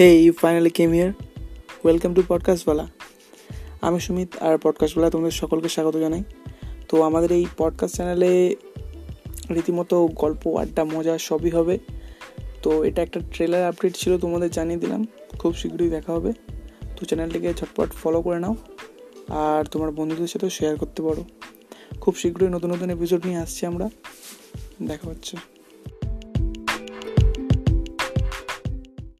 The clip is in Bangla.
Hey you finally came here welcome to পডকাস্টওয়ালা আমি সুমিত আর পডকাস্টওয়ালা তোমাদের সকলকে স্বাগত জানাই। তো আমাদের এই পডকাস্ট চ্যানেলে রীতিমতো গল্প, আড্ডা, মজা সবই হবে। তো এটা একটা ট্রেলার আপডেট ছিল, তোমাদের জানিয়ে দিলাম। খুব শীঘ্রই দেখা হবে। তো চ্যানেলটিকে ঝটপট ফলো করে নাও আর তোমার বন্ধুদের সাথেও শেয়ার করতে পারো। খুব শীঘ্রই নতুন নতুন এপিসোড নিয়ে আসছি আমরা। দেখা হচ্ছে।